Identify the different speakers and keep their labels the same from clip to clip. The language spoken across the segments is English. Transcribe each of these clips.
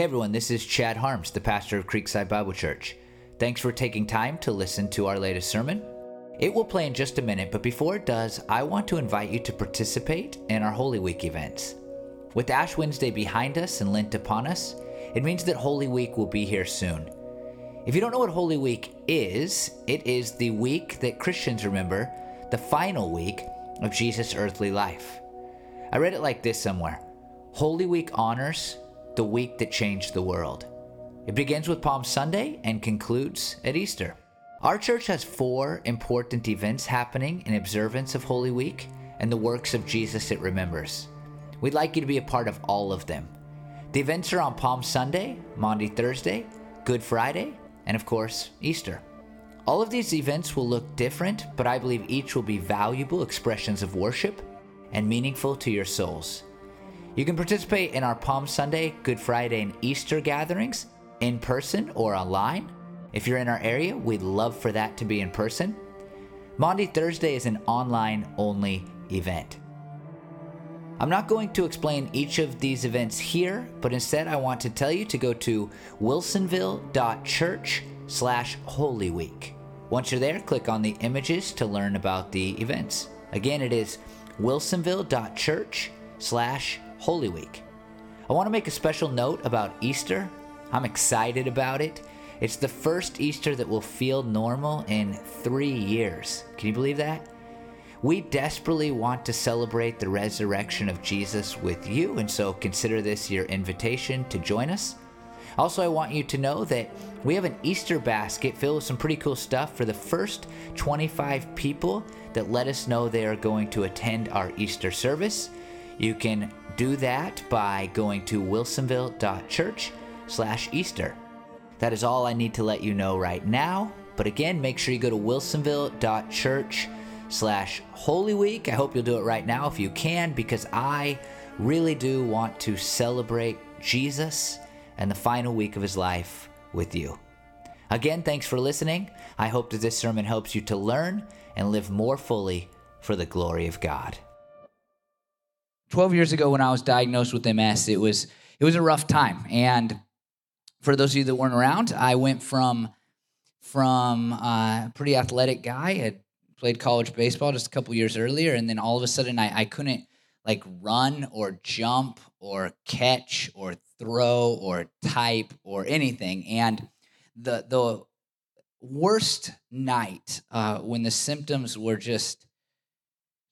Speaker 1: Hey everyone, this is Chad Harms, the pastor of Creekside Bible Church. Thanks for taking time to listen to our latest sermon. It will play in just a minute, but before it does, I want to invite you to participate in our Holy Week events. With Ash Wednesday behind us and Lent upon us, it means that Holy Week will be here soon. If you don't know what Holy Week is, it is the week that Christians remember, the final week of Jesus' earthly life. I read it like this somewhere Holy Week honors the week that changed the world. It begins with Palm Sunday and concludes at Easter. Our church has four important events happening in observance of Holy Week and the works of Jesus it remembers. We'd like you to be a part of all of them. The events are on Palm Sunday, Maundy Thursday, Good Friday, and of course, Easter. All of these events will look different, but I believe each will be valuable expressions of worship and meaningful to your souls. You can participate in our Palm Sunday, Good Friday, and Easter gatherings in person or online. If you're in our area, we'd love for that to be in person. Maundy Thursday is an online only event. I'm not going to explain each of these events here, but instead I want to tell you to go to wilsonville.church slash Holy Week. Once you're there, click on the images to learn about the events. Again, it is wilsonville.church slash Holy Week. I want to make a special note about Easter. I'm excited about it. It's the first Easter that will feel normal in three years. Can you believe that? We desperately want to celebrate the resurrection of Jesus with you, and so consider this your invitation to join us. Also, I want you to know that we have an Easter basket filled with some pretty cool stuff for the first 25 people that let us know they are going to attend our Easter service. You can do that by going to wilsonville.church slash Easter. That is all I need to let you know right now. But again, make sure you go to wilsonville.church slash Holy Week. I hope you'll do it right now if you can, because I really do want to celebrate Jesus and the final week of his life with you. Again, thanks for listening. I hope that this sermon helps you to learn and live more fully for the glory of God. 12 years ago when I was diagnosed with MS, it was it was a rough time. And for those of you that weren't around, I went from from uh, a pretty athletic guy, had played college baseball just a couple years earlier, and then all of a sudden I, I couldn't like run or jump or catch or throw or type or anything. And the the worst night uh, when the symptoms were just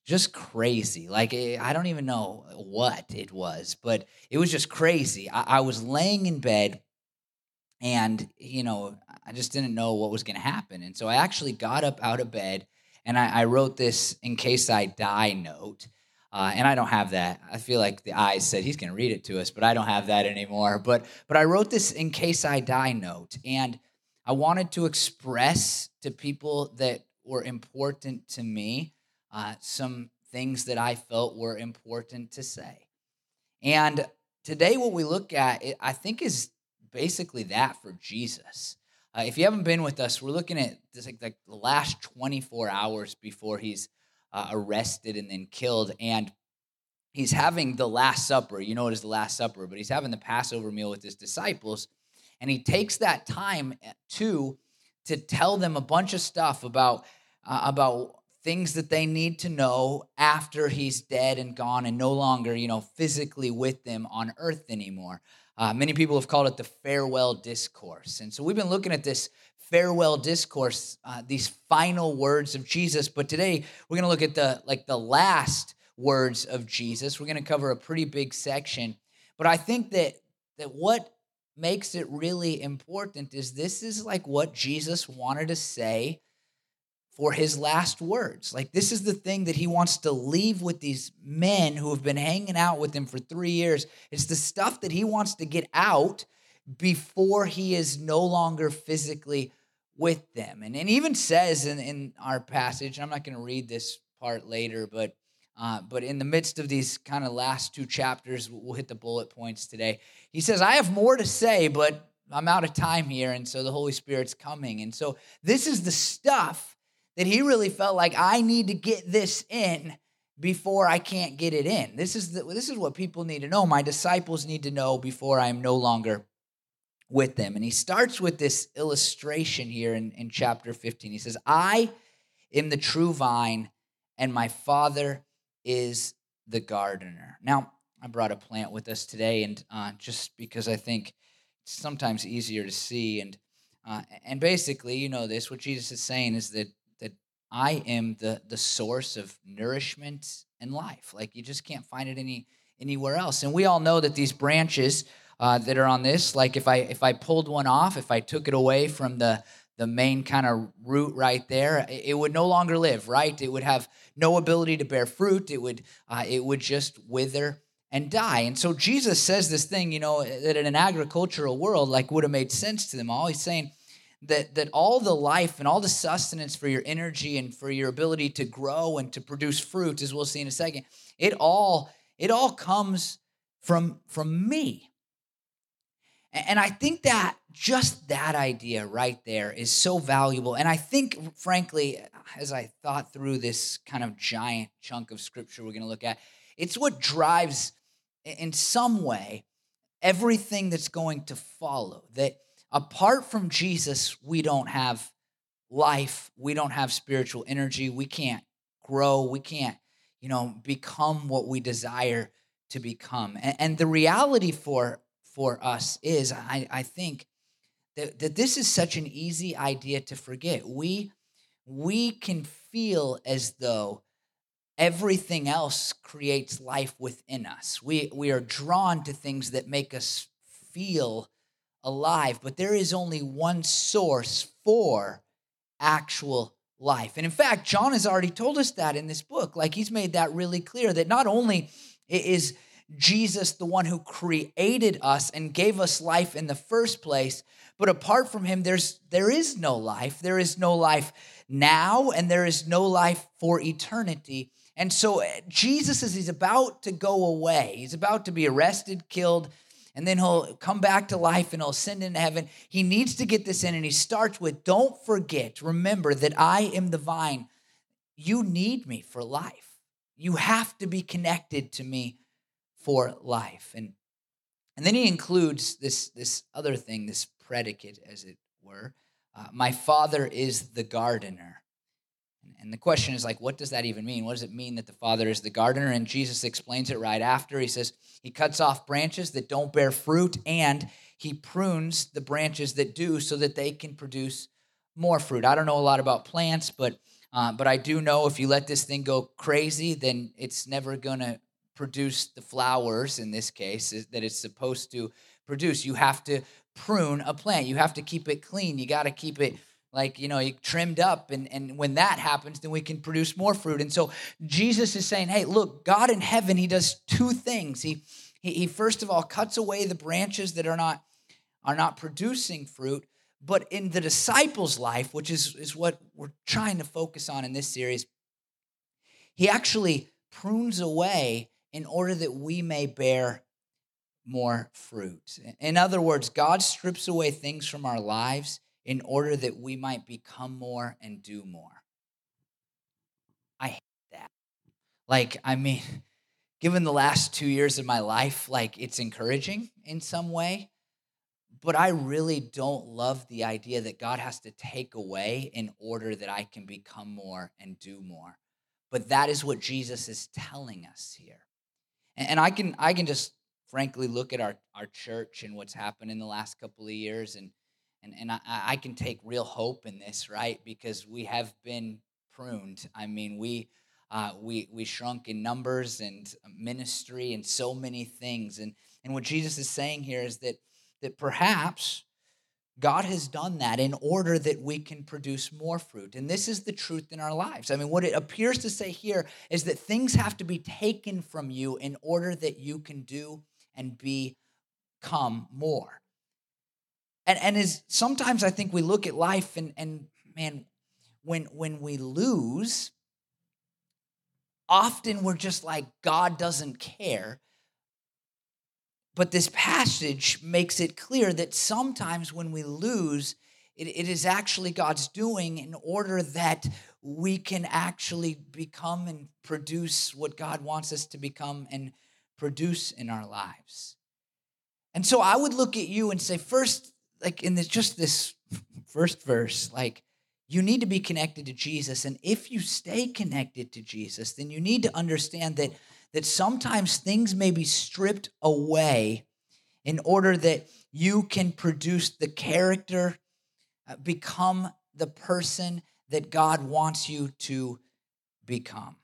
Speaker 1: just crazy. Like eh, I don't even know what it was, but it was just crazy. I, I was laying in bed, and you know, I just didn't know what was going to happen, and so I actually got up out of bed and I, I wrote this in case I die note. Uh, and I don't have that. I feel like the eyes said he's going to read it to us, but I don't have that anymore. But but I wrote this in case I die note, and I wanted to express to people that were important to me uh, some things that I felt were important to say. And today, what we look at, I think, is basically that for Jesus. Uh, if you haven't been with us, we're looking at this, like, like the last 24 hours before he's uh, arrested and then killed. And he's having the Last Supper. You know it is the Last Supper, but he's having the Passover meal with his disciples. And he takes that time eh, to to tell them a bunch of stuff about uh, about things that they need to know after he's dead and gone and no longer, you know, physically with them on earth anymore. Uh, many people have called it the farewell discourse. And so we've been looking at this farewell discourse, uh, these final words of Jesus. But today we're going to look at the like the last words of Jesus. We're going to cover a pretty big section. But I think that that what makes it really important is this is like what Jesus wanted to say for his last words. Like, this is the thing that he wants to leave with these men who have been hanging out with him for three years. It's the stuff that he wants to get out before he is no longer physically with them. And, and even says in, in our passage, I'm not going to read this part later, but uh, but in the midst of these kind of last two chapters, we'll hit the bullet points today. He says, I have more to say, but I'm out of time here. And so the Holy Spirit's coming. And so this is the stuff that he really felt like I need to get this in before I can't get it in. This is the, this is what people need to know. My disciples need to know before I am no longer with them. And he starts with this illustration here in, in chapter 15. He says, I am the true vine, and my Father is the gardener. Now, I brought a plant with us today, and uh, just because I think it's sometimes easier to see, and uh, and basically, you know this. What Jesus is saying is that that I am the the source of nourishment and life. Like you just can't find it any anywhere else. And we all know that these branches uh, that are on this, like if I if I pulled one off, if I took it away from the the main kind of root right there, it would no longer live. Right? It would have no ability to bear fruit. It would uh, it would just wither and die. And so Jesus says this thing, you know, that in an agricultural world, like would have made sense to them all. He's saying that that all the life and all the sustenance for your energy and for your ability to grow and to produce fruit, as we'll see in a second, it all it all comes from from me. And I think that just that idea right there is so valuable. And I think, frankly, as I thought through this kind of giant chunk of scripture we're going to look at, it's what drives, in some way, everything that's going to follow. That apart from Jesus, we don't have life, we don't have spiritual energy, we can't grow, we can't, you know, become what we desire to become. And, and the reality for for us is, I, I think, that, that this is such an easy idea to forget. We, we can feel as though everything else creates life within us. We, we are drawn to things that make us feel alive, but there is only one source for actual life. And in fact, John has already told us that in this book. Like he's made that really clear that not only is Jesus the one who created us and gave us life in the first place. But apart from him, there's there is no life. There is no life now, and there is no life for eternity. And so eh, Jesus, as he's about to go away, he's about to be arrested, killed, and then he'll come back to life and he'll ascend into heaven. He needs to get this in, and he starts with, Don't forget, remember that I am the vine. You need me for life. You have to be connected to me for life. And and then he includes this this other thing, this predicate, as it were. Uh, my father is the gardener. And the question is like, what does that even mean? What does it mean that the Father is the gardener? And Jesus explains it right after. He says, He cuts off branches that don't bear fruit and He prunes the branches that do so that they can produce more fruit. I don't know a lot about plants, but uh, but I do know if you let this thing go crazy, then it's never going to produce the flowers in this case that it's supposed to produce. You have to prune a plant. You have to keep it clean. You got to keep it like you know he trimmed up and and when that happens then we can produce more fruit and so jesus is saying hey look god in heaven he does two things he he, he first of all cuts away the branches that are not are not producing fruit but in the disciples life which is is what we're trying to focus on in this series he actually prunes away in order that we may bear more fruit. In other words, God strips away things from our lives in order that we might become more and do more. I hate that. Like, I mean, given the last two years of my life, like it's encouraging in some way, but I really don't love the idea that God has to take away in order that I can become more and do more. But that is what Jesus is telling us here. And I can I can just frankly look at our, our church and what's happened in the last couple of years and and, and I, I can take real hope in this, right? Because we have been pruned. I mean, we uh, we we shrunk in numbers and ministry and so many things. And and what Jesus is saying here is that that perhaps God has done that in order that we can produce more fruit. And this is the truth in our lives. I mean, what it appears to say here is that things have to be taken from you in order that you can do and become more. And, and as sometimes I think we look at life and, and man, when, when we lose, often we're just like, God doesn't care. But this passage makes it clear that sometimes when we lose, it, it is actually God's doing in order that we can actually become and produce what God wants us to become and produce in our lives. And so I would look at you and say, first, like in this just this first verse, like you need to be connected to Jesus. And if you stay connected to Jesus, then you need to understand that, that sometimes things may be stripped away in order that you can produce the character, uh, become the person that God wants you to become.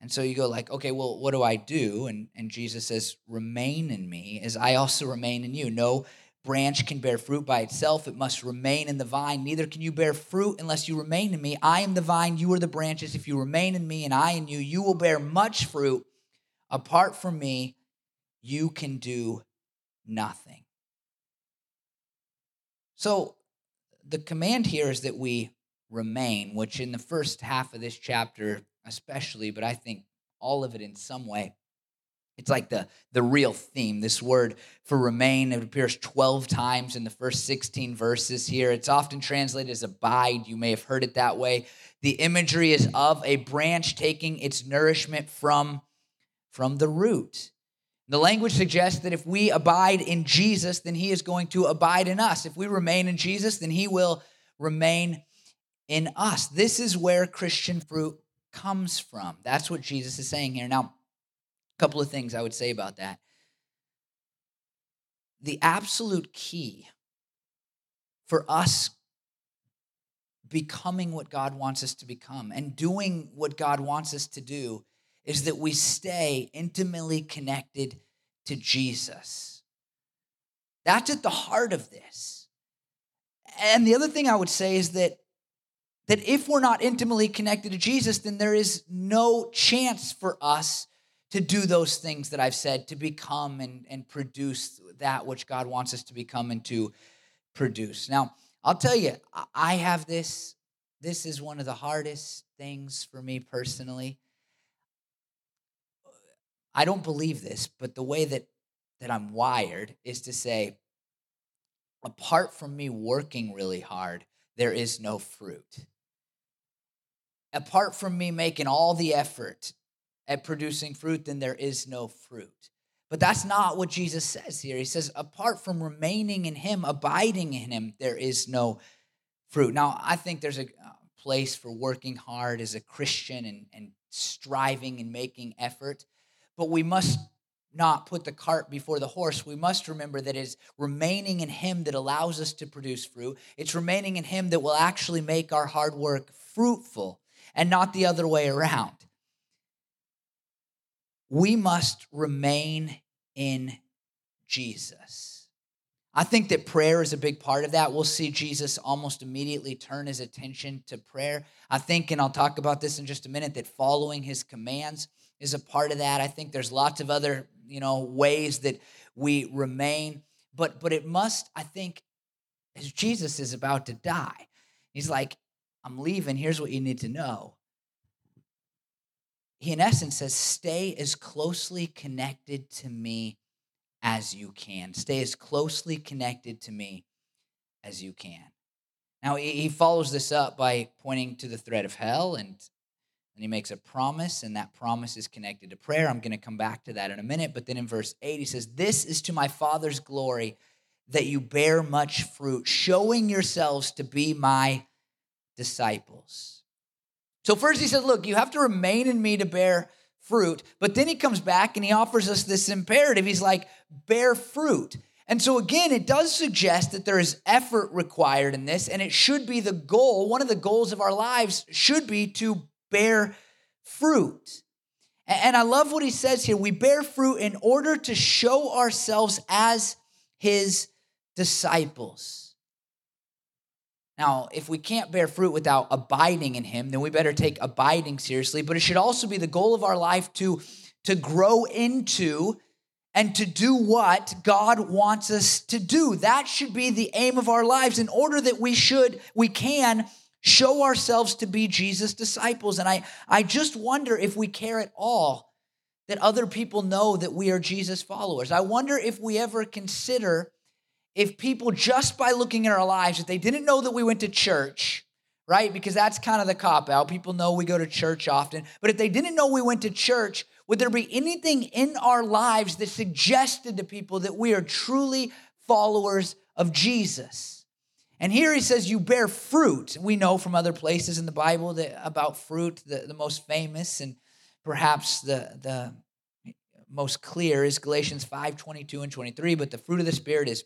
Speaker 1: And so you go like, okay, well, what do I do? And, and Jesus says, remain in me as I also remain in you. No branch can bear fruit by itself. It must remain in the vine. Neither can you bear fruit unless you remain in me. I am the vine, you are the branches. If you remain in me and I in you, you will bear much fruit. Apart from me, you can do nothing. So the command here is that we remain, which in the first half of this chapter, especially, but I think all of it in some way, it's like the, the real theme. This word for remain, it appears 12 times in the first 16 verses here. It's often translated as abide. You may have heard it that way. The imagery is of a branch taking its nourishment from, from the root. The language suggests that if we abide in Jesus, then he is going to abide in us. If we remain in Jesus, then he will remain in us. This is where Christian fruit comes from. That's what Jesus is saying here. Now, a couple of things I would say about that. The absolute key for us becoming what God wants us to become and doing what God wants us to do is that we stay intimately connected to Jesus. That's at the heart of this. And the other thing I would say is that that if we're not intimately connected to Jesus, then there is no chance for us to do those things that I've said, to become and, and produce that which God wants us to become and to produce. Now, I'll tell you, I have this. This is one of the hardest things for me personally. I don't believe this, but the way that that I'm wired is to say apart from me working really hard, there is no fruit. Apart from me making all the effort at producing fruit, then there is no fruit. But that's not what Jesus says here. He says, apart from remaining in Him, abiding in Him, there is no fruit. Now, I think there's a uh, place for working hard as a Christian and, and striving and making effort but we must not put the cart before the horse. We must remember that it's remaining in Him that allows us to produce fruit. It's remaining in Him that will actually make our hard work fruitful and not the other way around. We must remain in Jesus. I think that prayer is a big part of that. We'll see Jesus almost immediately turn his attention to prayer. I think, and I'll talk about this in just a minute, that following his commands is a part of that. I think there's lots of other, you know, ways that we remain, but but it must, I think, as Jesus is about to die, he's like, I'm leaving. Here's what you need to know. He, in essence, says, Stay as closely connected to me as you can. Stay as closely connected to me as you can. Now, he follows this up by pointing to the threat of hell and and he makes a promise, and that promise is connected to prayer. I'm going to come back to that in a minute. But then in verse 8, he says, This is to my Father's glory that you bear much fruit, showing yourselves to be my disciples. So, first he says, Look, you have to remain in me to bear fruit. But then he comes back and he offers us this imperative. He's like, Bear fruit. And so, again, it does suggest that there is effort required in this, and it should be the goal. One of the goals of our lives should be to bear fruit. And I love what he says here. We bear fruit in order to show ourselves as his disciples. Now, if we can't bear fruit without abiding in him, then we better take abiding seriously. But it should also be the goal of our life to, to grow into and to do what God wants us to do. That should be the aim of our lives in order that we should, we can show ourselves to be Jesus' disciples. And I, I just wonder if we care at all that other people know that we are Jesus followers. I wonder if we ever consider if people just by looking at our lives, if they didn't know that we went to church, right? Because that's kind of the cop out. People know we go to church often. But if they didn't know we went to church, would there be anything in our lives that suggested to people that we are truly followers of Jesus. And here he says, You bear fruit. We know from other places in the Bible that about fruit, the, the most famous and perhaps the, the most clear is Galatians 5 22 and 23. But the fruit of the Spirit is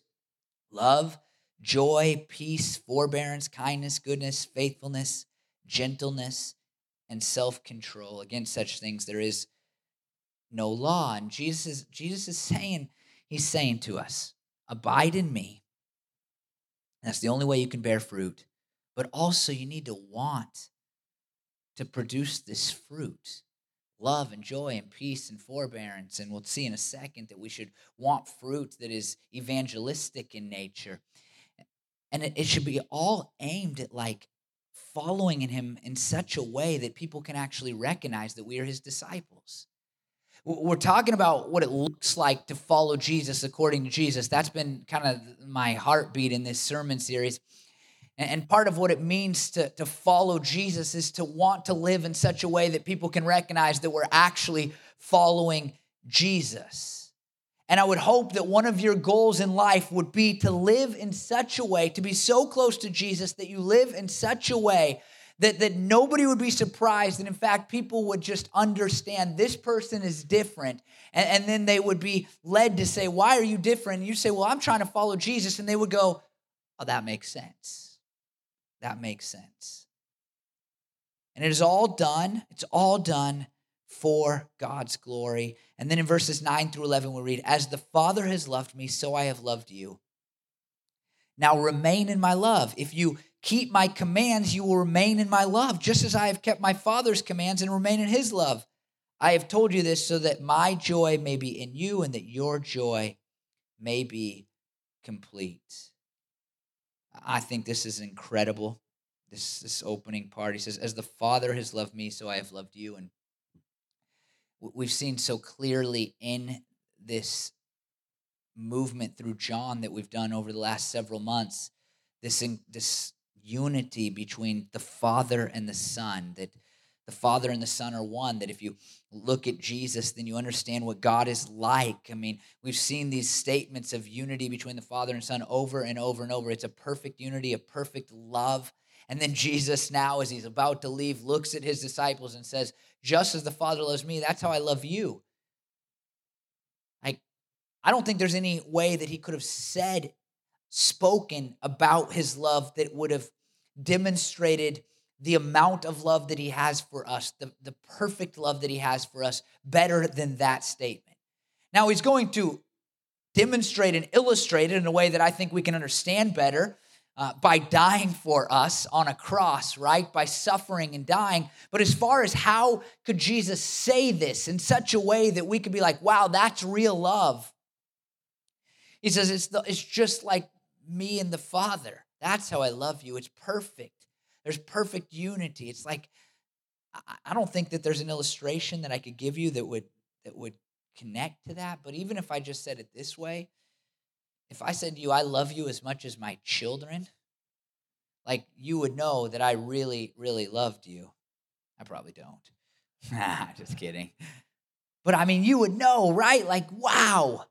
Speaker 1: love, joy, peace, forbearance, kindness, goodness, faithfulness, gentleness, and self control. Against such things, there is no law. And Jesus is, Jesus is saying, He's saying to us, Abide in me that's the only way you can bear fruit. But also, you need to want to produce this fruit love and joy and peace and forbearance. And we'll see in a second that we should want fruit that is evangelistic in nature. And it, it should be all aimed at like following in him in such a way that people can actually recognize that we are his disciples. We're talking about what it looks like to follow Jesus according to Jesus. That's been kind of my heartbeat in this sermon series. And part of what it means to, to follow Jesus is to want to live in such a way that people can recognize that we're actually following Jesus. And I would hope that one of your goals in life would be to live in such a way, to be so close to Jesus that you live in such a way that, that nobody would be surprised. And in fact, people would just understand this person is different. And, and then they would be led to say, Why are you different? And you say, Well, I'm trying to follow Jesus. And they would go, Oh, that makes sense. That makes sense. And it is all done, it's all done for God's glory. And then in verses 9 through 11, we read, As the Father has loved me, so I have loved you. Now remain in my love. If you keep my commands, you will remain in my love, just as I have kept my Father's commands and remain in his love. I have told you this so that my joy may be in you and that your joy may be complete. I think this is incredible. This, this opening part, he says, As the Father has loved me, so I have loved you. And we've seen so clearly in this movement through John that we've done over the last several months this, in, this unity between the Father and the Son, that the Father and the Son are one, that if you look at Jesus, then you understand what God is like. I mean, we've seen these statements of unity between the Father and Son over and over and over. It's a perfect unity, a perfect love. And then Jesus, now, as he's about to leave, looks at his disciples and says, Just as the Father loves me, that's how I love you. I, I don't think there's any way that he could have said spoken about his love that would have demonstrated the amount of love that he has for us, the, the perfect love that he has for us, better than that statement. Now, he's going to demonstrate and illustrate it in a way that I think we can understand better uh, by dying for us on a cross, right? By suffering and dying. But as far as how could Jesus say this in such a way that we could be like, wow, that's real love? He says it's, the, it's just like me and the Father. That's how I love you. It's perfect. There's perfect unity. It's like I don't think that there's an illustration that I could give you that would that would connect to that. But even if I just said it this way, if I said to you, I love you as much as my children, like you would know that I really, really loved you. I probably don't. just kidding. But I mean, you would know, right? Like, wow.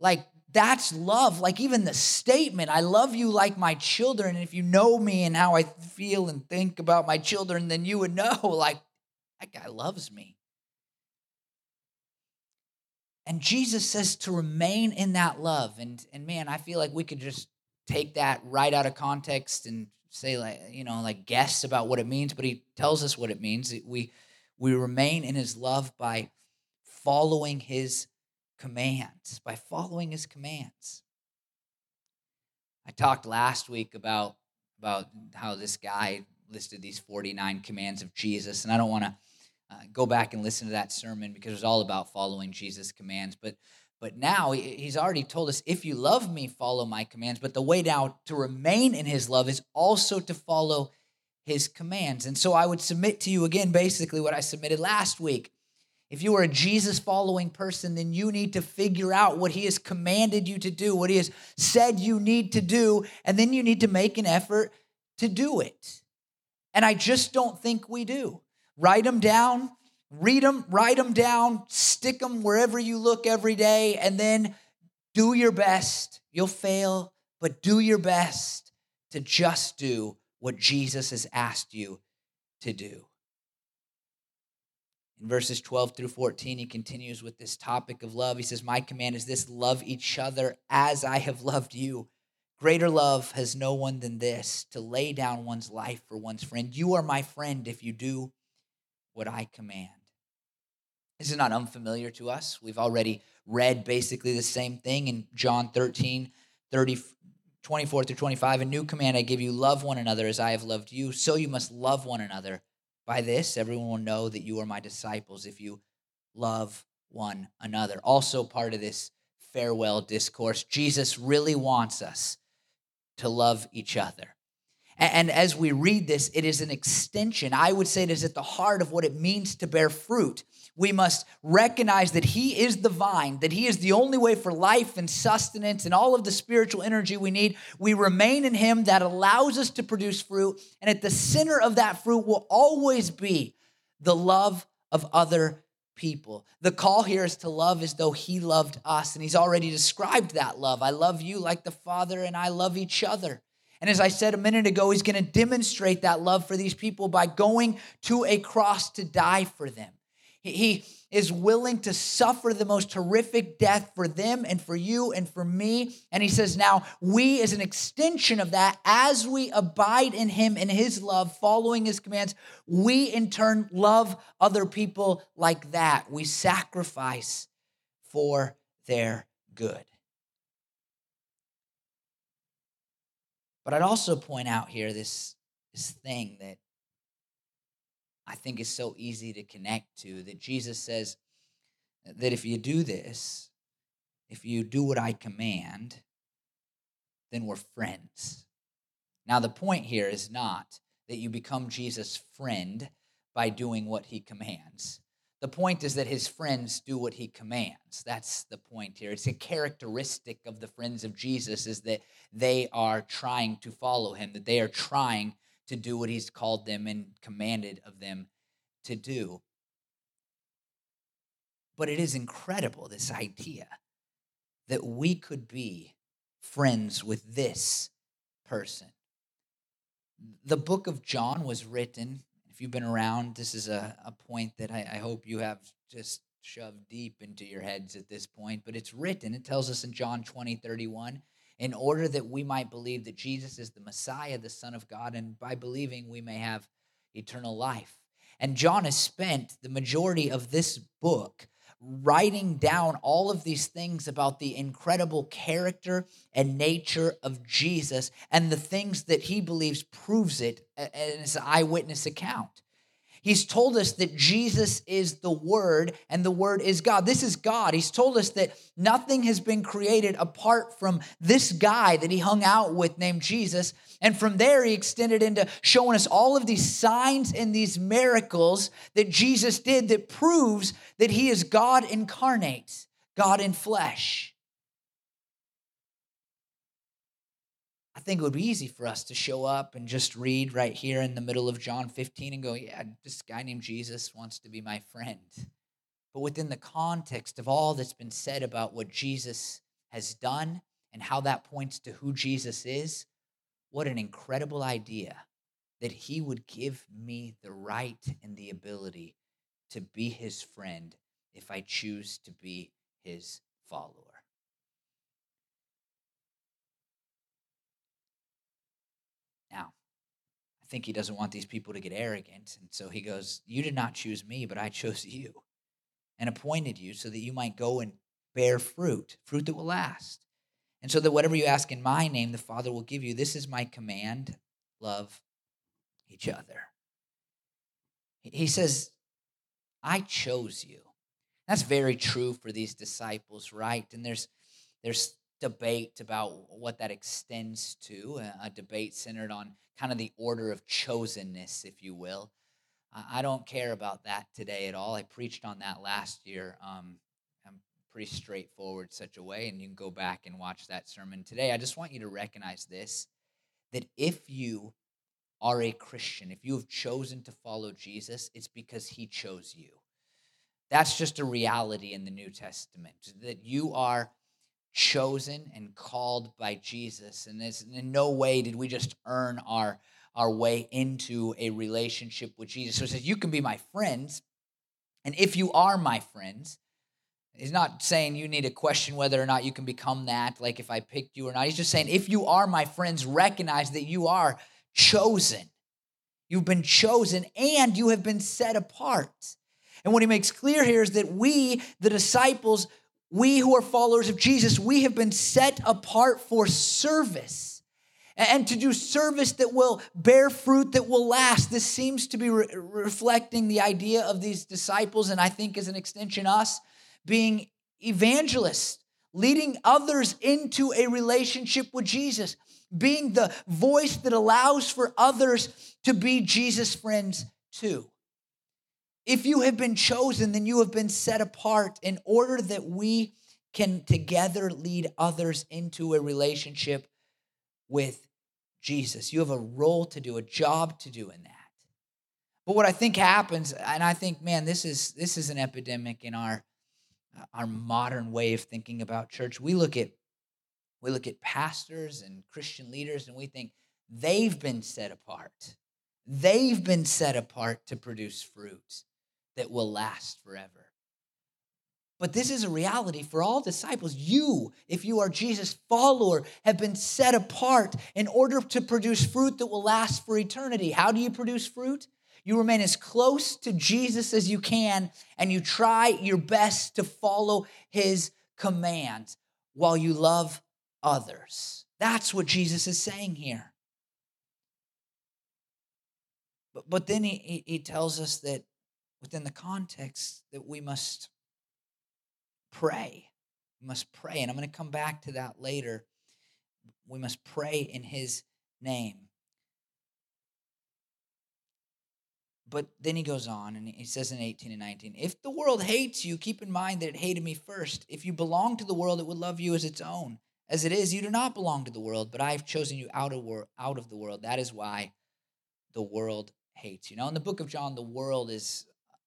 Speaker 1: Like that's love. Like even the statement, I love you like my children. And if you know me and how I feel and think about my children, then you would know, like, that guy loves me. And Jesus says to remain in that love. And, and man, I feel like we could just take that right out of context and say, like, you know, like guess about what it means, but he tells us what it means. We, we remain in his love by following his commands, by following his commands. I talked last week about, about how this guy listed these 49 commands of Jesus, and I don't want to uh, go back and listen to that sermon because it was all about following Jesus' commands. But but now he's already told us if you love me, follow my commands. But the way now to remain in his love is also to follow his commands. And so I would submit to you again, basically, what I submitted last week. If you are a Jesus following person, then you need to figure out what he has commanded you to do, what he has said you need to do, and then you need to make an effort to do it. And I just don't think we do. Write them down, read them, write them down, stick them wherever you look every day, and then do your best. You'll fail, but do your best to just do what Jesus has asked you to do. In verses 12 through 14, he continues with this topic of love. He says, My command is this love each other as I have loved you. Greater love has no one than this to lay down one's life for one's friend. You are my friend if you do what I command. This is not unfamiliar to us. We've already read basically the same thing in John 13, 30, 24 through 25. A new command I give you love one another as I have loved you. So you must love one another. By this, everyone will know that you are my disciples if you love one another. Also, part of this farewell discourse, Jesus really wants us to love each other. And as we read this, it is an extension. I would say it is at the heart of what it means to bear fruit. We must recognize that He is the vine, that He is the only way for life and sustenance and all of the spiritual energy we need. We remain in Him that allows us to produce fruit. And at the center of that fruit will always be the love of other people. The call here is to love as though He loved us. And He's already described that love. I love you like the Father, and I love each other. And as I said a minute ago, he's going to demonstrate that love for these people by going to a cross to die for them. He is willing to suffer the most horrific death for them and for you and for me. And he says, now we, as an extension of that, as we abide in him and his love, following his commands, we in turn love other people like that. We sacrifice for their good. But I'd also point out here this, this thing that I think is so easy to connect to that Jesus says that if you do this, if you do what I command, then we're friends. Now, the point here is not that you become Jesus' friend by doing what he commands. The point is that his friends do what he commands. That's the point here. It's a characteristic of the friends of Jesus is that they are trying to follow him, that they are trying to do what he's called them and commanded of them to do. But it is incredible, this idea that we could be friends with this person. The book of John was written if you've been around, this is a, a point that I, I hope you have just shoved deep into your heads at this point. But it's written, it tells us in John 20, 31, in order that we might believe that Jesus is the Messiah, the Son of God, and by believing we may have eternal life. And John has spent the majority of this book writing down all of these things about the incredible character and nature of Jesus and the things that he believes proves it in his eyewitness account. He's told us that Jesus is the Word and the Word is God. This is God. He's told us that nothing has been created apart from this guy that he hung out with named Jesus. And from there, he extended into showing us all of these signs and these miracles that Jesus did that proves that he is God incarnate, God in flesh. I think it would be easy for us to show up and just read right here in the middle of John 15 and go, yeah, this guy named Jesus wants to be my friend. But within the context of all that's been said about what Jesus has done and how that points to who Jesus is, what an incredible idea that he would give me the right and the ability to be his friend if I choose to be his follower. Now, I think he doesn't want these people to get arrogant. And so he goes, You did not choose me, but I chose you and appointed you so that you might go and bear fruit, fruit that will last. And so that whatever you ask in my name, the Father will give you. This is my command love each other. He says, I chose you. That's very true for these disciples, right? And there's there's debate about what that extends to, a, debate centered on kind of the order of chosenness, if you will. I don't care about that today at all. I preached on that last year. Um, I'm pretty straightforward such a way, and you can go back and watch that sermon today. I just want you to recognize this that if you are a Christian, if you have chosen to follow Jesus, it's because he chose you. That's just a reality in the New Testament that you are chosen and called by Jesus. And in no way did we just earn our, our way into a relationship with Jesus. So it says, You can be my friends. And if you are my friends, He's not saying you need to question whether or not you can become that, like if I picked you or not. He's just saying, if you are my friends, recognize that you are chosen. You've been chosen and you have been set apart. And what he makes clear here is that we, the disciples, we who are followers of Jesus, we have been set apart for service and to do service that will bear fruit that will last. This seems to be re- reflecting the idea of these disciples, and I think as an extension, us being evangelists, leading others into a relationship with Jesus, being the voice that allows for others to be Jesus' friends too. If you have been chosen, then you have been set apart in order that we can together lead others into a relationship with Jesus. You have a role to do, a job to do in that. But what I think happens, and I think, man, this is this is an epidemic in our our modern way of thinking about church. We look at we look at pastors and Christian leaders and we think they've been set apart. They've been set apart to produce fruit that will last forever. But this is a reality for all disciples. You, if you are Jesus' follower, have been set apart in order to produce fruit that will last for eternity. How do you produce fruit? You remain as close to Jesus as you can, and you try your best to follow his commands while you love others. That's what Jesus is saying here. But, but then he, he, he tells us that within the context that we must pray. We must pray. And I'm going to come back to that later. We must pray in his name. But then he goes on and he says in 18 and 19 If the world hates you, keep in mind that it hated me first. If you belong to the world, it would love you as its own. As it is, you do not belong to the world, but I have chosen you out of, wor- out of the world. That is why the world hates you. Now, in the book of John, the world is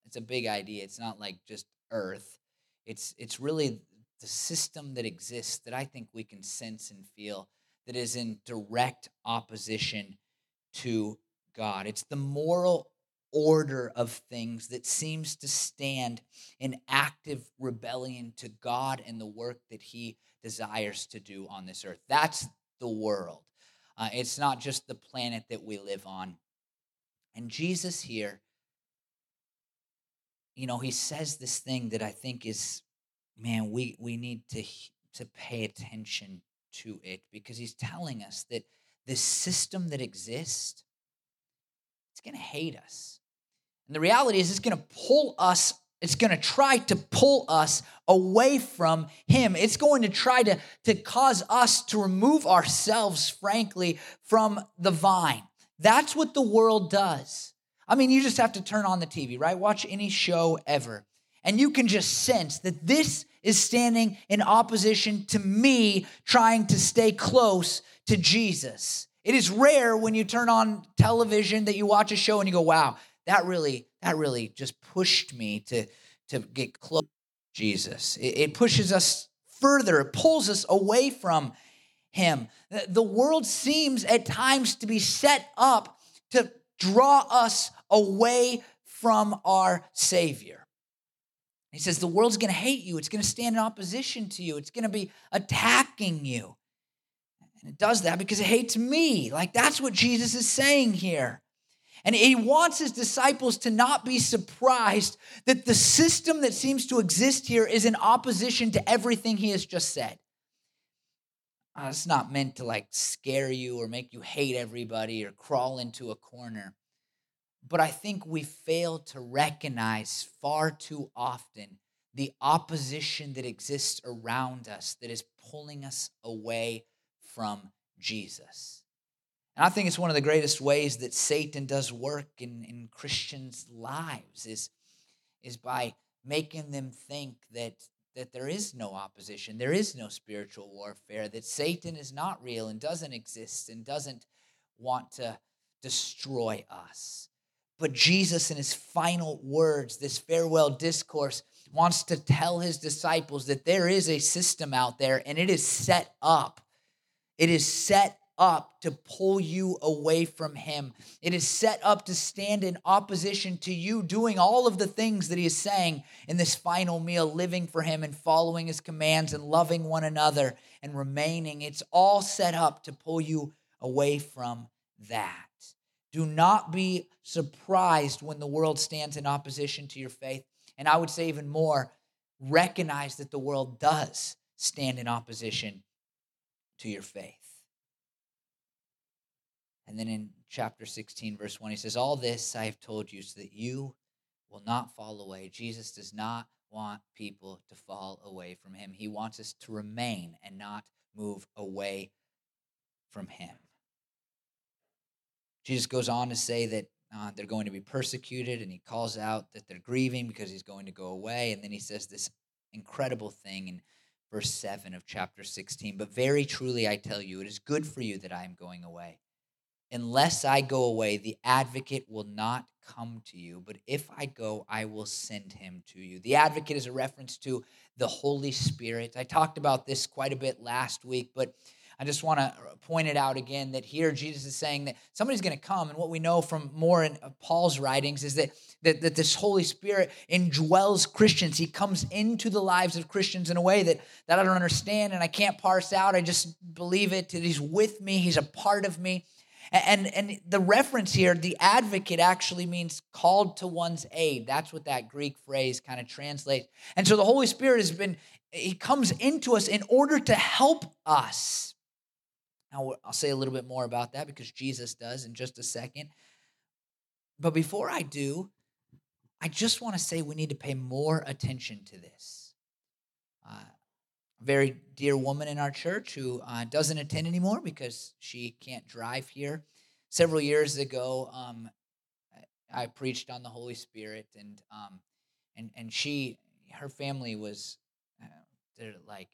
Speaker 1: it's a big idea. It's not like just earth. It's it's really the system that exists that I think we can sense and feel that is in direct opposition to God. It's the moral order of things that seems to stand in active rebellion to God and the work that He desires to do on this earth. That's the world. Uh, it's not just the planet that we live on. And Jesus here you know, he says this thing that I think is, man, we, we need to, to pay attention to it because he's telling us that this system that exists, it's going to hate us. And the reality is, it's going to pull us, it's going to try to pull us away from him. It's going to try to, to cause us to remove ourselves, frankly, from the vine. That's what the world does. I mean, you just have to turn on the TV, right? Watch any show ever. And you can just sense that this is standing in opposition to me trying to stay close to Jesus. It is rare when you turn on television that you watch a show and you go, wow, that really, that really just pushed me to, to get close to Jesus. It, it pushes us further, it pulls us away from him. The world seems at times to be set up to draw us away from our Savior. He says, The world's going to hate you. It's going to stand in opposition to you. It's going to be attacking you. And it does that because it hates me. Like that's what Jesus is saying here. And he wants his disciples to not be surprised that the system that seems to exist here is in opposition to everything he has just said. Uh, it's not meant to like scare you or make you hate everybody or crawl into a corner. But I think we fail to recognize far too often the opposition that exists around us that is pulling us away from Jesus. And I think it's one of the greatest ways that Satan does work in, in Christians' lives is, is by making them think that, that there is no opposition, there is no spiritual warfare, that Satan is not real and doesn't exist and doesn't want to destroy us. But Jesus, in his final words, this farewell discourse, wants to tell his disciples that there is a system out there and it is set up. It is set up to pull you away from him. It is set up to stand in opposition to you doing all of the things that he is saying in this final meal, living for him and following his commands and loving one another and remaining. It's all set up to pull you away from that. Do not be surprised when the world stands in opposition to your faith. And I would say even more, recognize that the world does stand in opposition to your faith. And then in chapter 16, verse 1, he says, All this I have told you so that you will not fall away. Jesus does not want people to fall away from him. He wants us to remain and not move away from him. Jesus goes on to say that uh, they're going to be persecuted, and he calls out that they're grieving because he's going to go away. And then he says this incredible thing in verse 7 of chapter 16. But very truly I tell you, it is good for you that I am going away. Unless I go away, the advocate will not come to you. But if I go, I will send him to you. The advocate is a reference to the Holy Spirit. I talked about this quite a bit last week, but I just want to uh, point it out again that here Jesus is saying that somebody's going to come. And what we know from more in uh, Paul's writings is that, that, that this Holy Spirit indwells Christians. He comes into the lives of Christians in a way that, that I don't understand and I can't parse out. I just believe it that He's with me, He's a part of me. And, and the reference here, the advocate actually means called to one's aid. That's what that Greek phrase kind of translates. And so the Holy Spirit has been, He comes into us in order to help us. Now, I'll say a little bit more about that because Jesus does in just a second. But before I do, I just want to say we need to pay more attention to this. Uh, very dear woman in our church who uh, doesn't attend anymore because she can't drive here. Several years ago, um, I preached on the Holy Spirit, and um, and and she, her family was, uh, they're like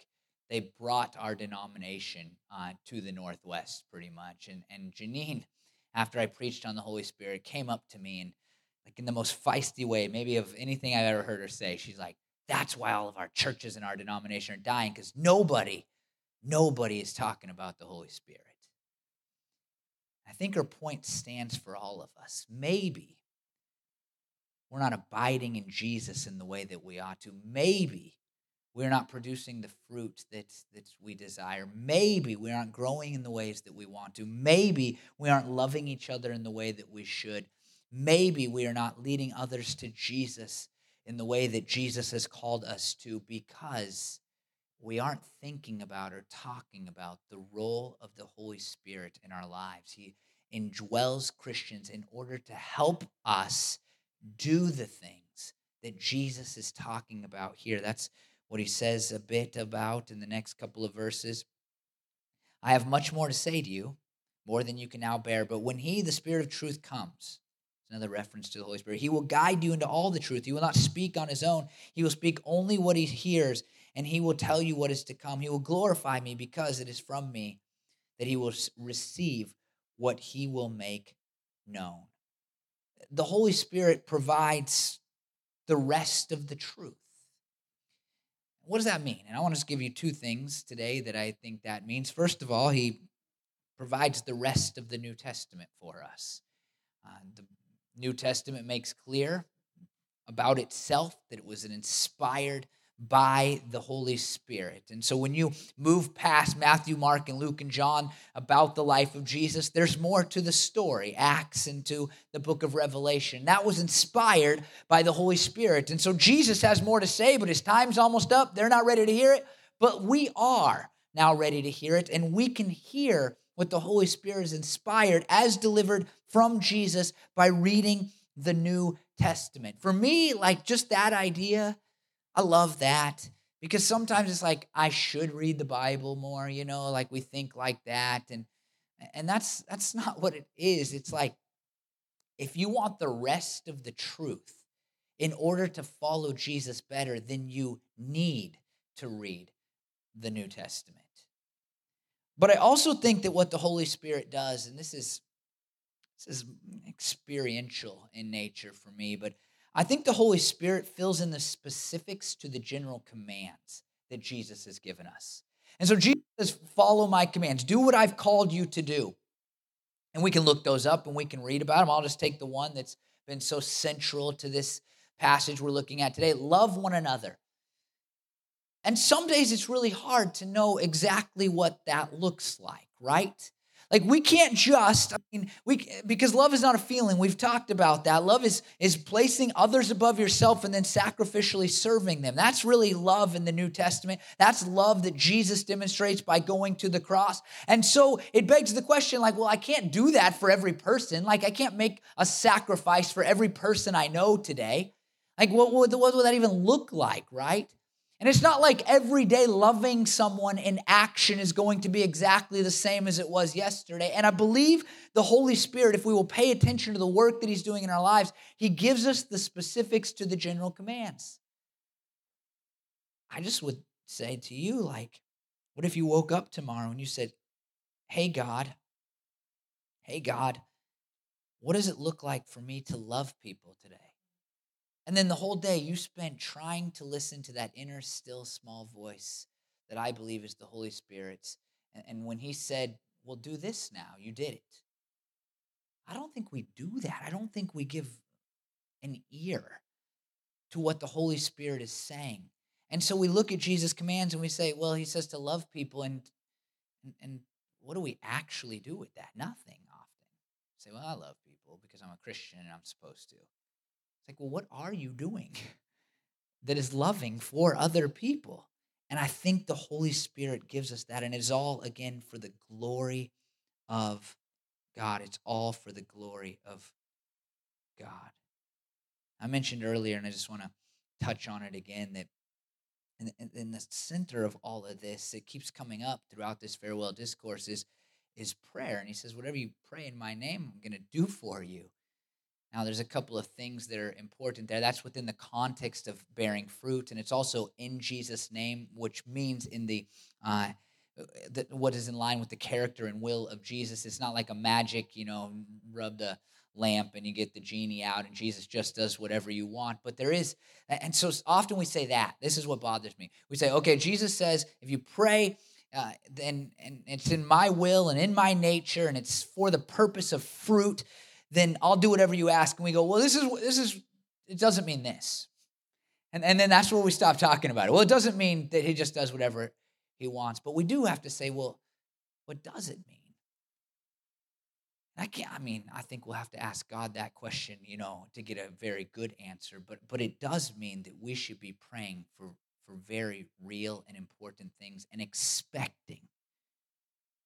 Speaker 1: they brought our denomination uh, to the Northwest pretty much. And, and Janine, after I preached on the Holy Spirit, came up to me and, like, in the most feisty way, maybe of anything I've ever heard her say, she's like, that's why all of our churches and our denomination are dying because nobody, nobody is talking about the Holy Spirit. I think her point stands for all of us. Maybe we're not abiding in Jesus in the way that we ought to. Maybe we're not producing the fruit that, that we desire. Maybe we aren't growing in the ways that we want to. Maybe we aren't loving each other in the way that we should. Maybe we are not leading others to Jesus in the way that Jesus has called us to because we aren't thinking about or talking about the role of the Holy Spirit in our lives. He indwells Christians in order to help us do the things that Jesus is talking about here. That's what he says a bit about in the next couple of verses. I have much more to say to you, more than you can now bear. But when he, the Spirit of truth, comes, another reference to the Holy Spirit, he will guide you into all the truth. He will not speak on his own, he will speak only what he hears, and he will tell you what is to come. He will glorify me because it is from me that he will receive what he will make known. The Holy Spirit provides the rest of the truth. What does that mean? And I want to give you two things today that I think that means. First of all, he provides the rest of the New Testament for us. Uh, the New Testament makes clear about itself that it was inspired by the Holy Spirit. And so when you move past Matthew, Mark, and Luke and John about the life of Jesus, there's more to the story, Acts into the book of Revelation. That was inspired by the Holy Spirit. And so Jesus has more to say, but his time's almost up. They're not ready to hear it, but we are now ready to hear it. And we can hear what the Holy Spirit is inspired as delivered from Jesus by reading the New Testament. For me, like just that idea I love that because sometimes it's like I should read the Bible more, you know, like we think like that and and that's that's not what it is. It's like if you want the rest of the truth in order to follow Jesus better, then you need to read the New Testament. But I also think that what the Holy Spirit does, and this is this is experiential in nature for me, but I think the Holy Spirit fills in the specifics to the general commands that Jesus has given us. And so Jesus says, Follow my commands, do what I've called you to do. And we can look those up and we can read about them. I'll just take the one that's been so central to this passage we're looking at today love one another. And some days it's really hard to know exactly what that looks like, right? Like we can't just, I mean, we because love is not a feeling. We've talked about that. Love is is placing others above yourself and then sacrificially serving them. That's really love in the New Testament. That's love that Jesus demonstrates by going to the cross. And so it begs the question like, well, I can't do that for every person. Like I can't make a sacrifice for every person I know today. Like what would, what would that even look like, right? And it's not like every day loving someone in action is going to be exactly the same as it was yesterday. And I believe the Holy Spirit, if we will pay attention to the work that He's doing in our lives, He gives us the specifics to the general commands. I just would say to you, like, what if you woke up tomorrow and you said, Hey, God, hey, God, what does it look like for me to love people today? And then the whole day you spent trying to listen to that inner, still, small voice that I believe is the Holy Spirit's. And when He said, Well, do this now, you did it. I don't think we do that. I don't think we give an ear to what the Holy Spirit is saying. And so we look at Jesus' commands and we say, Well, He says to love people. And, and, what do we actually do with that? Nothing often. say, Well, I love people because I'm a Christian and I'm supposed to. It's like, well, what are you doing that is loving for other people? And I think the Holy Spirit gives us that. And it's all, again, for the glory of God. It's all for the glory of God. I mentioned earlier, and I just want to touch on it again, that in, in, the center of all of this, it keeps coming up throughout this farewell discourse is, is prayer. And he says, Whatever you pray in my name, I'm going to do for you. Now, there's a couple of things that are important there. That's within the context of bearing fruit, and it's also in Jesus' name, which means in the uh, what is in line with the character and will of Jesus. It's not like a magic, you know, rub the lamp and you get the genie out, and Jesus just does whatever you want. But there is, and so often we say that. This is what bothers me. We say, okay, Jesus says if you pray. Uh, then and it's in my will and in my nature, and it's for the purpose of fruit then I'll do whatever you ask. And we go, well, this is this is it doesn't mean this. And, and then that's where we stop talking about it. Well, it doesn't mean that he just does whatever he wants, but we do have to say, well, what does it mean? I can't, I mean, I think we'll have to ask God that question, you know, to get a very good answer. But but it does mean that we should be praying for for very real and important things and expecting,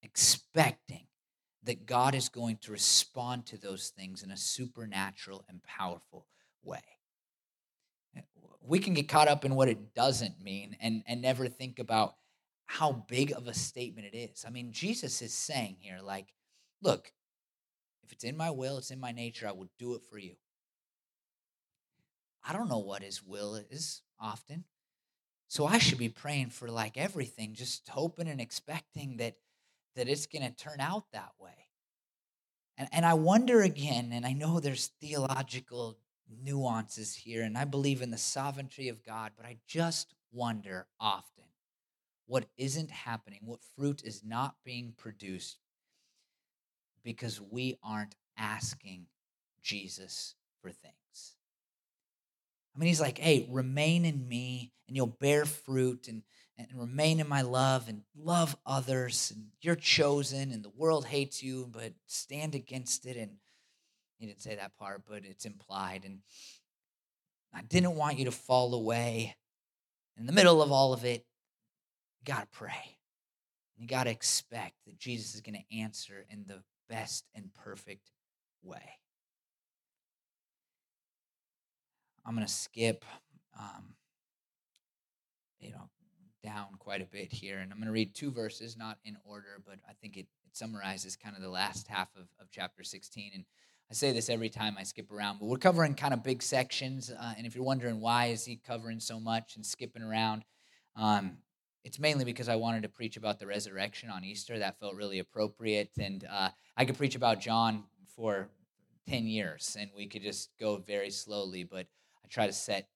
Speaker 1: expecting that God is going to respond to those things in a supernatural and powerful way. Eh, we can get caught up in what it doesn't mean and, and never think about how big of a statement it is. I mean, Jesus is saying here, like, look, if it's in my will, it's in my nature, I will do it for you. I don't know what his will is often. So I should be praying for like everything, just hoping and expecting that that it's going to turn out that way. And, and I wonder again, and I know there's theological nuances here, and I believe in the sovereignty of God, but I just wonder often what isn't happening, what fruit is not being produced because we aren't asking Jesus for things. I mean, he's like, hey, remain in me and you'll bear fruit and and remain in my love and love others and you're chosen and the world hates you but stand against it and he didn't say that part but it's implied and i didn't want you to fall away. In the middle of all of it you got to pray. You got to expect that jesus is going to answer in the best and perfect way. I'm going to skip um, you know down quite a bit here. And I'm going to read two verses, not in order, but I think it, it summarizes kind of the last half of, of chapter 16. And I say this every time I skip around, but we're covering kind of big sections. Uh, and if you're wondering why is he covering so much and skipping around, um, it's mainly because I wanted to preach about the resurrection on Easter. That felt really appropriate. And uh, I could preach about John for 10 years and we could just go very slowly, but I try to set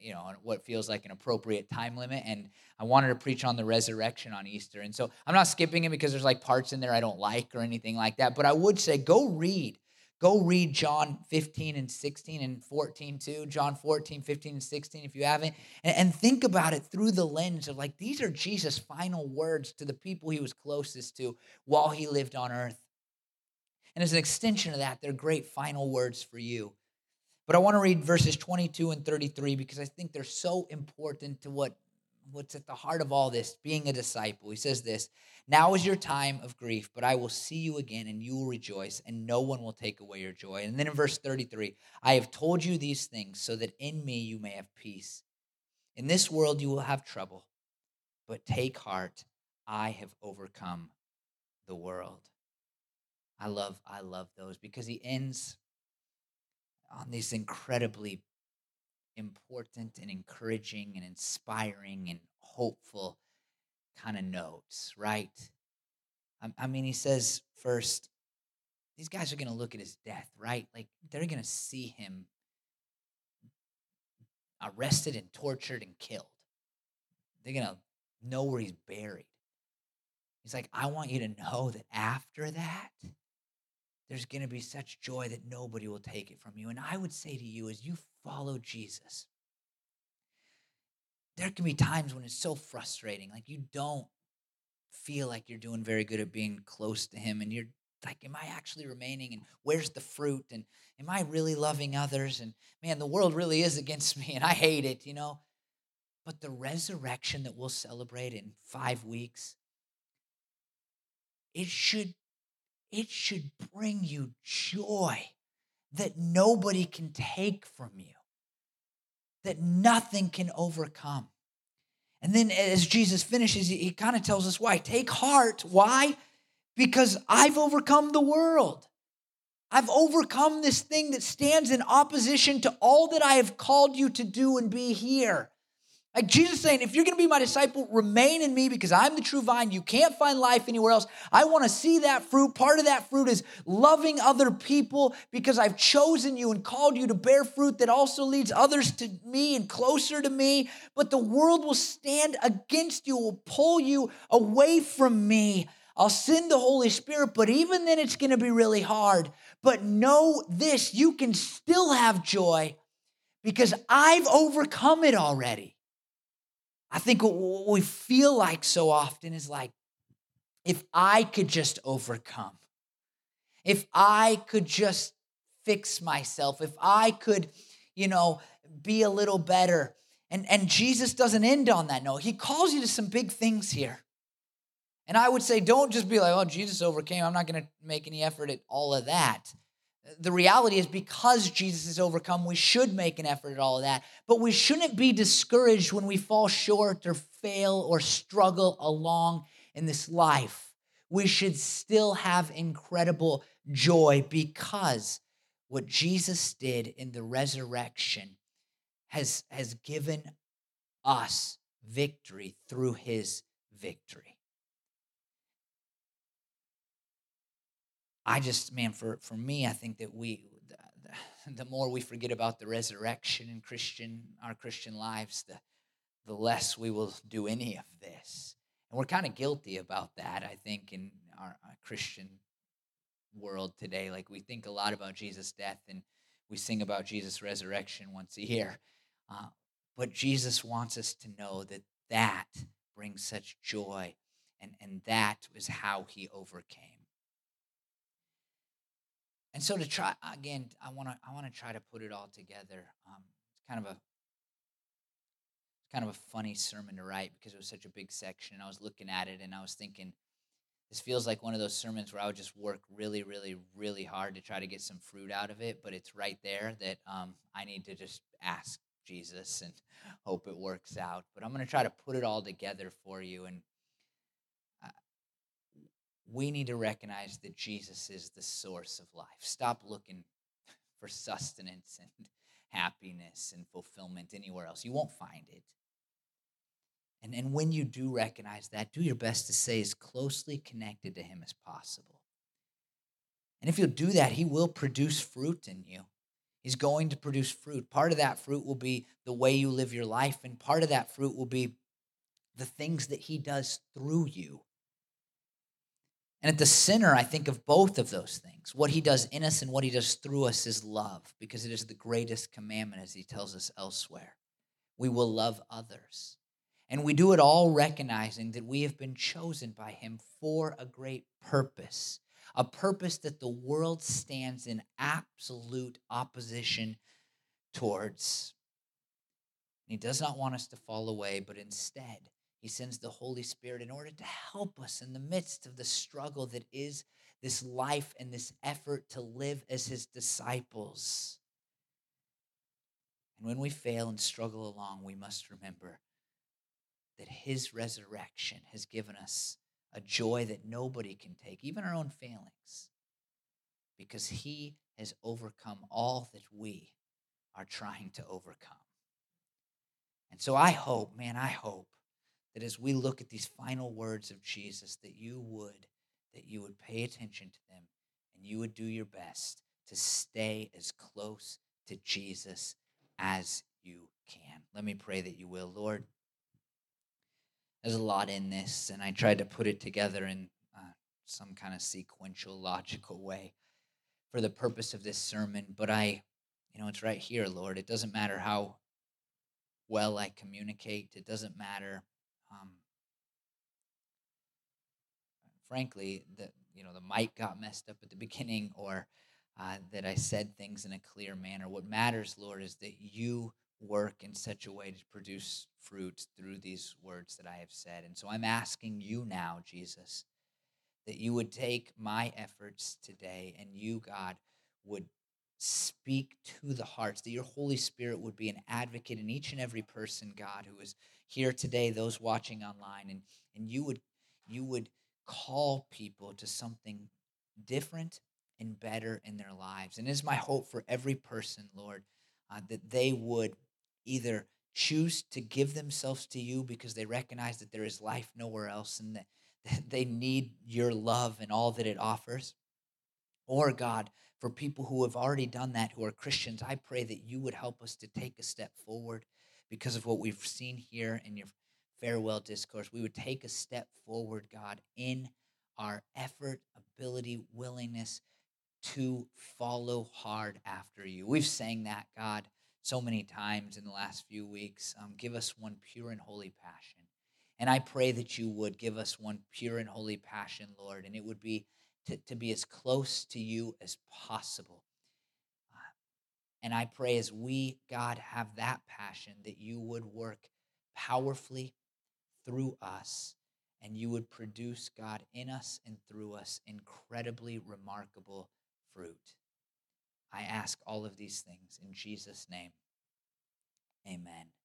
Speaker 1: you know, what feels like an appropriate time limit. And I wanted to preach on the resurrection on Easter. And so I'm not skipping it because there's like parts in there I don't like or anything like that. But I would say go read. Go read John 15 and 16 and 14 too. John 14, 15, and 16 if you haven't. And, and think about it through the lens of like, these are Jesus' final words to the people he was closest to while he lived on earth. And as an extension of that, they're great final words for you. But I want to read verses 22 and 33 because I think they're so important to what, what's at the heart of all this, being a disciple. He says this Now is your time of grief, but I will see you again, and you will rejoice, and no one will take away your joy. And then in verse 33, I have told you these things so that in me you may have peace. In this world you will have trouble, but take heart, I have overcome the world. I love I love those because he ends on these incredibly important and encouraging and inspiring and hopeful kind of notes, right? I, mean, he says first, these guys are going to look at his death, right? Like they're going to see him arrested and tortured and killed. They're going to know where he's buried. He's like, I want you to know that after that, there's going to be such joy that nobody will take it from you. And I would say to you, as you follow Jesus, there can be times when it's so frustrating. Like you don't feel like you're doing very good at being close to Him. And you're like, am I actually remaining? And where's the fruit? And am I really loving others? And man, the world really is against me and I hate it, you know? But the resurrection that we'll celebrate in five weeks, it should it should bring you joy that nobody can take from you, that nothing can overcome. And then as Jesus finishes, he, he kind of tells us why. Take heart. Why? Because I've overcome the world. I've overcome this thing that stands in opposition to all that I have called you to do and be here. Like Jesus saying, if you're going to be my disciple, remain in me because I'm the true vine. You can't find life anywhere else. I want to see that fruit. Part of that fruit is loving other people because I've chosen you and called you to bear fruit that also leads others to me and closer to me. But the world will stand against you, will pull you away from me. I'll send the Holy Spirit, but even then it's going to be really hard. But know this you can still have joy because I've overcome it already. I think what we feel like so often is like, if I could just overcome, if I could just fix myself, if I could, you know, be a little better. And, and Jesus doesn't end on that note. He calls you to some big things here. And I would say, don't just be like, oh, Jesus overcame. I'm not going to make any effort at all of that the reality is because Jesus is overcome, we should make an effort at all of that. But we shouldn't be discouraged when we fall short or fail or struggle along in this life. We should still have incredible joy because what Jesus did in the resurrection has, has given us victory through his victory. I just, man, for, for me, I think that we, the, the more we forget about the resurrection in Christian, our Christian lives, the, the less we will do any of this. And we're kind of guilty about that, I think, in our, our, Christian world today. Like we think a lot about Jesus' death and we sing about Jesus' resurrection once a year. Uh, but Jesus wants us to know that that brings such joy, and, and that was how he overcame. And so to try again, I want to I want to try to put it all together. Um, it's kind of a it's kind of a funny sermon to write because it was such a big section. And I was looking at it and I was thinking, this feels like one of those sermons where I would just work really, really, really hard to try to get some fruit out of it. But it's right there that um, I need to just ask Jesus and hope it works out. But I'm going to try to put it all together for you and we need to recognize that Jesus is the source of life. Stop looking for sustenance and happiness and fulfillment anywhere else. You won't find it. And, and when you do recognize that, do your best to stay as closely connected to Him as possible. And if you'll do that, He will produce fruit in you. He's going to produce fruit. Part of that fruit will be the way you live your life, and part of that fruit will be the things that He does through you. And at the center, I think of both of those things. What He does in us and what He does through us is love, because it is the greatest commandment, as He tells us elsewhere. We will love others. And we do it all recognizing that we have been chosen by Him for a great purpose a purpose that the world stands in absolute opposition towards. He does not want us to fall away, but instead, he sends the Holy Spirit in order to help us in the midst of the struggle that is this life and this effort to live as his disciples. And when we fail and struggle along, we must remember that his resurrection has given us a joy that nobody can take, even our own failings, because He has overcome all that we are trying to overcome. And so I hope, man, I hope that as we look at these final words of Jesus, that you would, that you would pay attention to them and you would do your best to stay as close to Jesus as you can. Let me pray that you will, Lord. There's a lot in this, and I tried to put it together in uh, some kind of sequential, logical way for the purpose of this sermon. But I, you know, it's right here, Lord. It doesn't matter how well I communicate, it doesn't matter. Um, frankly, that you know the mic got messed up at the beginning, or uh, that I said things in a clear manner. What matters, Lord, is that you work in such a way to produce fruit through these words that I have said. And so I'm asking you now, Jesus, that you would take my efforts today and you, God, would speak to the hearts, that your Holy Spirit would be an advocate in each and every person, God, who is here today, those watching online, and, and you would you would call people to something different and better in their lives. And it is my hope for every person, Lord, uh, that they would either choose to give themselves to you because they recognize that there is life nowhere else and that, they need your love and all that it offers. Or, God, for people who have already done that, who are Christians, I pray that you would help us to take a step forward because of what we've seen here in your farewell discourse. We would take a step forward, God, in our effort, ability, willingness to follow hard after you. We've sang that, God so many times in the last few weeks. Um, give us one pure and holy passion. And I pray that you would give us one pure and holy passion, Lord, and it would be to, to be as close to you as possible. And I pray as we, God, have that passion, that you would work powerfully through us and you would produce, God, in us and through us incredibly remarkable fruit. I ask all of these things in Jesus' name. Amen.